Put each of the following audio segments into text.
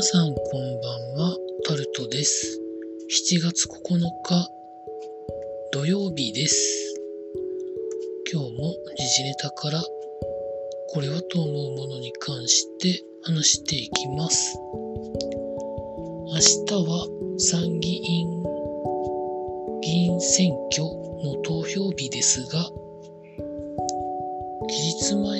皆さんこんばんは、タルトです。7月9日土曜日です。今日も時事ネタからこれはと思うものに関して話していきます。明日は参議院議員選挙の投票日ですが、期日前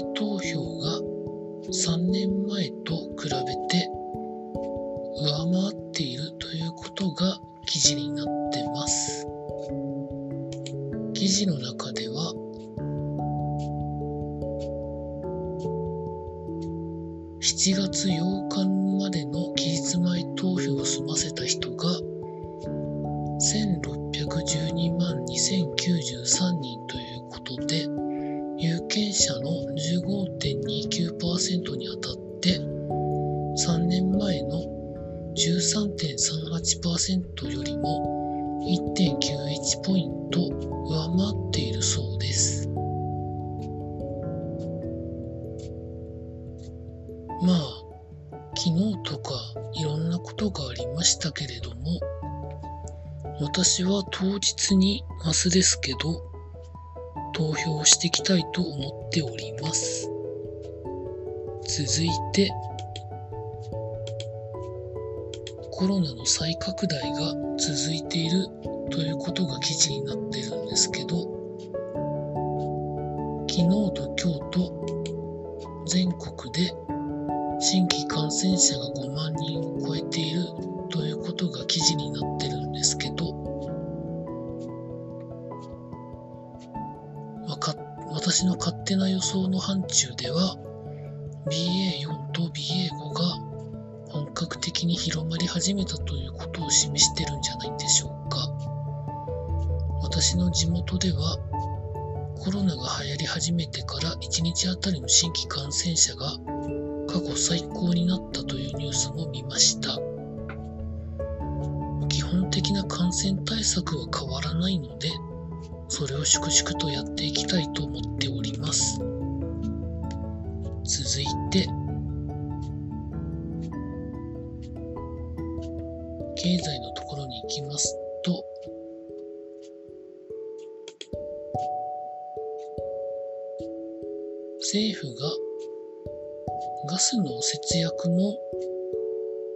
7月8日までの期日前投票を済ませた人。まあ、昨日とかいろんなことがありましたけれども、私は当日にマスですけど、投票していきたいと思っております。続いて、コロナの再拡大が続いているということが記事になってるんですけど、昨日と今日と全国で新規感染者が5万人を超えているということが記事になってるんですけど、まあ、私の勝手な予想の範疇では BA4 と BA5 が本格的に広まり始めたということを示してるんじゃないでしょうか。私の地元ではコロナが流行り始めてから1日あたりの新規感染者が過去最高になったというニュースも見ました。基本的な感染対策は変わらないのでそれを粛々とやっていきたいと思っております。続いて経済のところに行きますと政府がガスの節約も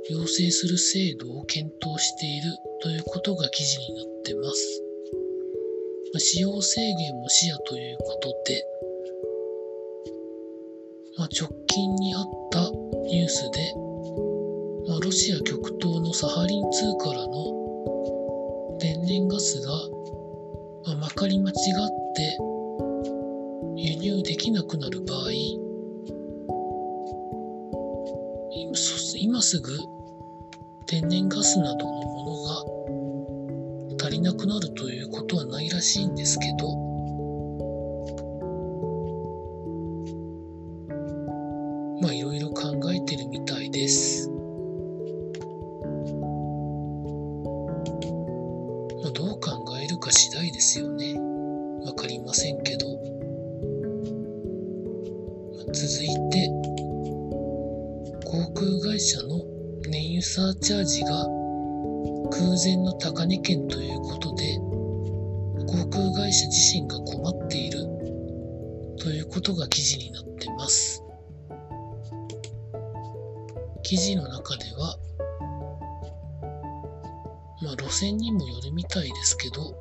要請する制度を検討しているということが記事になってます。使用制限も視野ということで、まあ、直近にあったニュースで、まあ、ロシア極東のサハリン2からの天然ガスが、ま、まかり間違って輸入できなくなる場合、今すぐ天然ガスなどのものが足りなくなるということはないらしいんですけど、サーチャージが空前の高値圏ということで航空会社自身が困っているということが記事になってます。記事の中ではまあ路線にもよるみたいですけど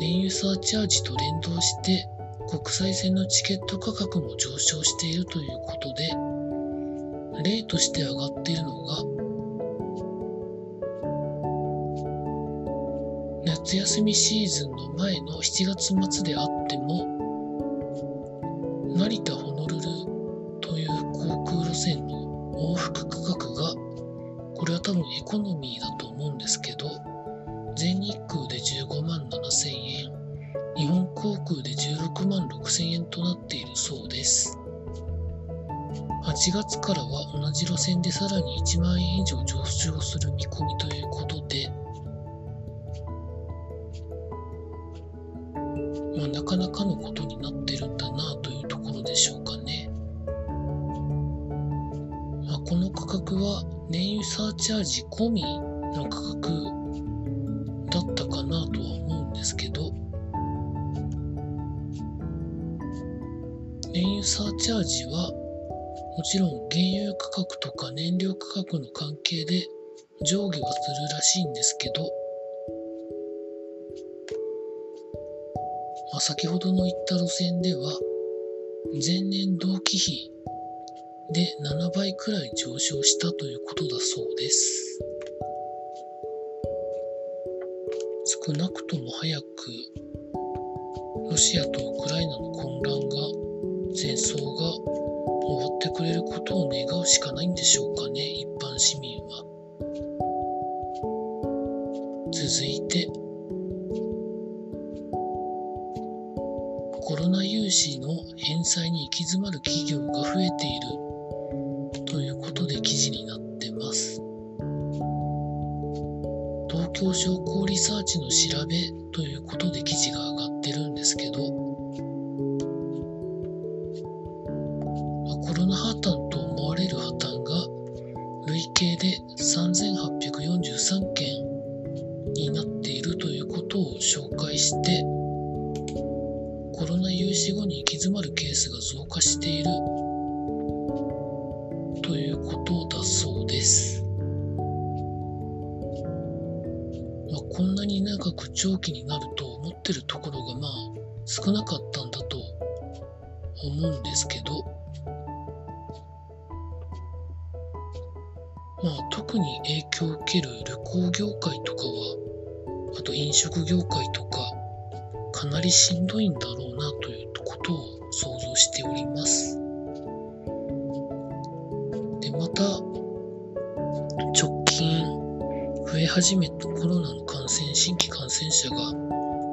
燃油サーチャージと連動して国際線のチケット価格も上昇しているということで、例として上がっているのが、夏休みシーズンの前の7月末であっても、なっているそうです。8月からは同じ路線でさらに1万円以上上昇する見込みということで、まあ、なかなかのことになってるんだなというところでしょうかね。まあ、この価格は燃油サーチャージ込み燃油サーチャージはもちろん原油価格とか燃料価格の関係で上下はするらしいんですけど、まあ、先ほどの言った路線では前年同期比で7倍くらい上昇したということだそうです。少なくとも早くロシアとウクライナの混乱が戦争が終わってくれることを願うしかないんでしょうかね一般市民は続いてコロナ融資の返済に行き詰まる企業が増えているということで記事になってます。東京商工リサーチの調べということで記事が上がってるんですけど、長期になると思ってるところがまあ少なかったんだと思うんですけど、まあ特に影響を受ける旅行業界とかは、あと飲食業界とか、かなりしんどいんだろうなということを想像しておりますで。また直近増え始めたコロナの感染新規感染者が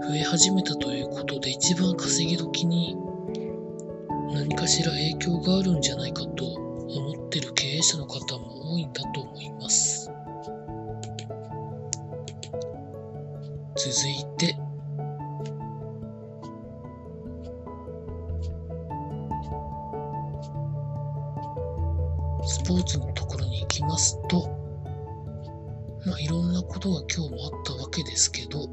増え始めたということで一番稼ぎ時に何かしら影響があるんじゃないかと思ってる経営者の方も多いんだと思います。続いて。スポーツのところに行きますと、まあ、いろんなことが今日もあったわけですけど、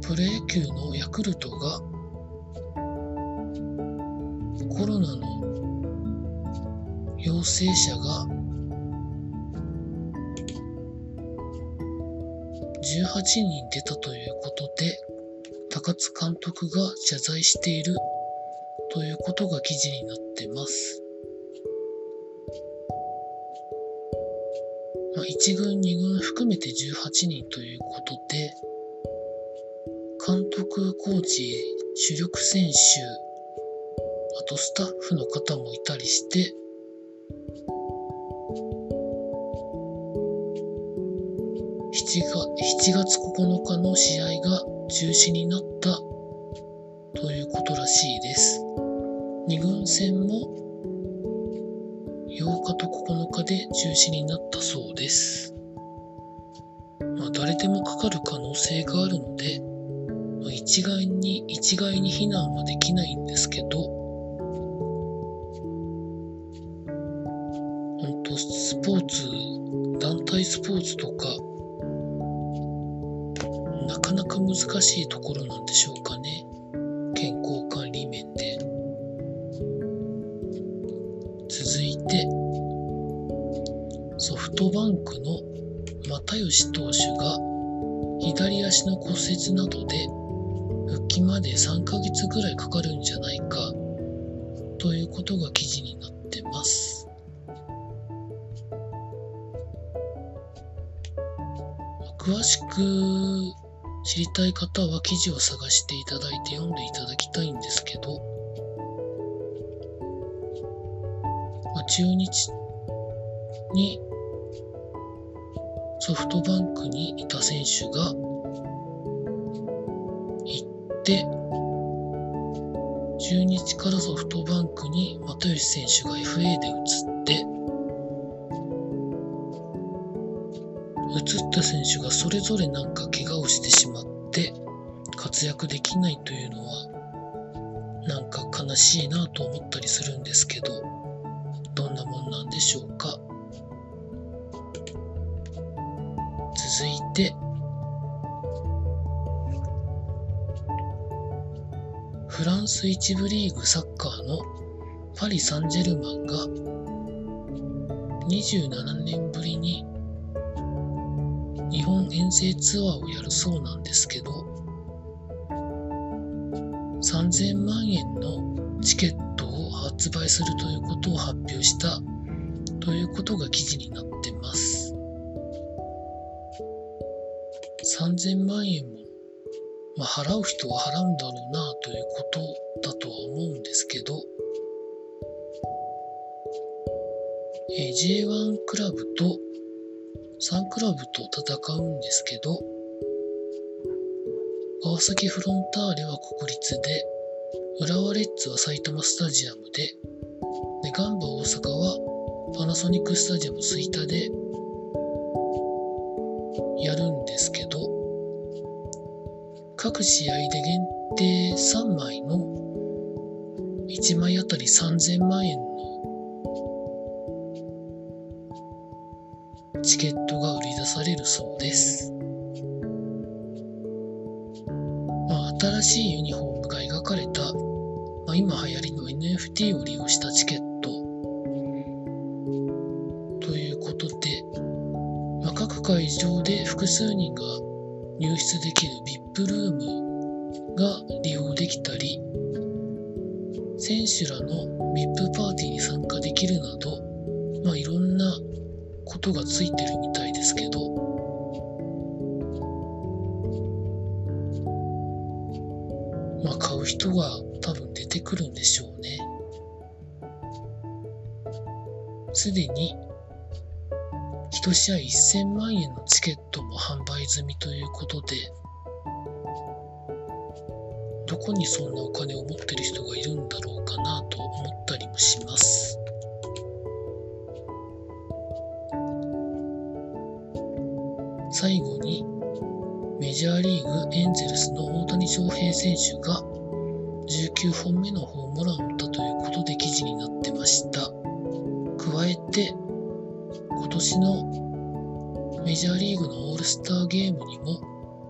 プロ野球のヤクルトがコロナの陽性者が18人出たということで高津監督が謝罪している。ということが記事になってます。まあ、1軍、2軍含めて18人ということで、監督、コーチ、主力選手、あとスタッフの方もいたりして、7月 ,7 月9日の試合が中止になったということらしいです。2軍戦も8日と9日で中止になったそうです。まあ、誰でもかかる可能性があるので、まあ、一概に、一概に避難はできないんですけど、本当スポーツ、団体スポーツとか、なかなか難しいところなんでしょうか又吉投手が左足の骨折などで復帰まで3ヶ月ぐらいかかるんじゃないかということが記事になってます。詳しく知りたい方は記事を探していただいて読んでいただきたいんですけど、まあ、中日にソフトバンクにいた選手が行って、中日からソフトバンクに又吉選手が FA で移って、移った選手がそれぞれなんか怪我をしてしまって活躍できないというのはなんか悲しいなと思ったりするんですけど、どんなもんなんでしょうか？続いて、フランス一部リーグサッカーのパリ・サンジェルマンが27年ぶりに日本遠征ツアーをやるそうなんですけど3000万円のチケットを発売するということを発表したということが記事になってます。3000万円も、まあ、払う人は払うんだろうなということだとは思うんですけどえ J1 クラブと3クラブと戦うんですけど、川崎フロンターレは国立で、浦和レッズは埼玉スタジアムで、でガンバ大阪はパナソニックスタジアム吹田でやるん、各試合で限定3枚の1枚あたり3000万円のチケットが売り出されるそうです。まあ、新しいユニフォームが描かれた、まあ、今流行りの NFT を利用したチケットということで、まあ、各会場で複数人が入室できる VIP プルームが利用できたり、選手らの VIP パーティーに参加できるなど、まあ、いろんなことがついてるみたいですけど、まあ買う人が多分出てくるんでしょうね。すでに1試合1000万円のチケットも販売済みということで、最後にメジャーリーグエンゼルスの大谷翔平選手が19本目のホームランを打ったということで記事になってました。加えて今年のメジャーリーグのオールスターゲームにも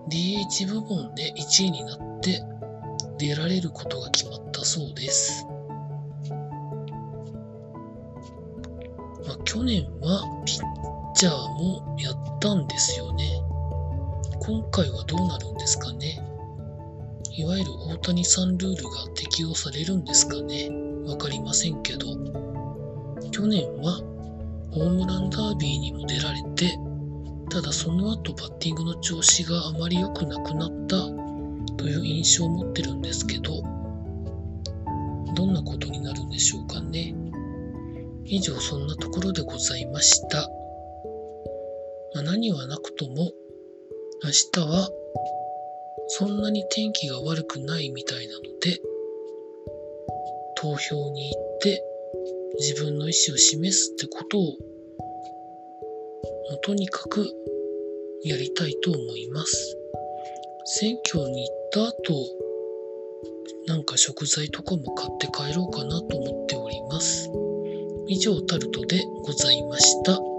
DH 部門で1位になって出られることが決まったそうです。まあ、去年はピッチャーもやったんですよね。今回はどうなるんですかね。いわゆる大谷さんルールが適用されるんですかね。わかりませんけど。去年はホームランダービーにも出られて、ただその後バッティングの調子があまり良くなくなったという印象を持ってるんですけど、どんなことになるんでしょうかね。以上そんなところでございました。まあ、何はなくとも、明日はそんなに天気が悪くないみたいなので、投票に行って自分の意思を示すってことを、もうとにかくやりたいと思います。選挙に行った後、なんか食材とかも買って帰ろうかなと思っております。以上タルトでございました。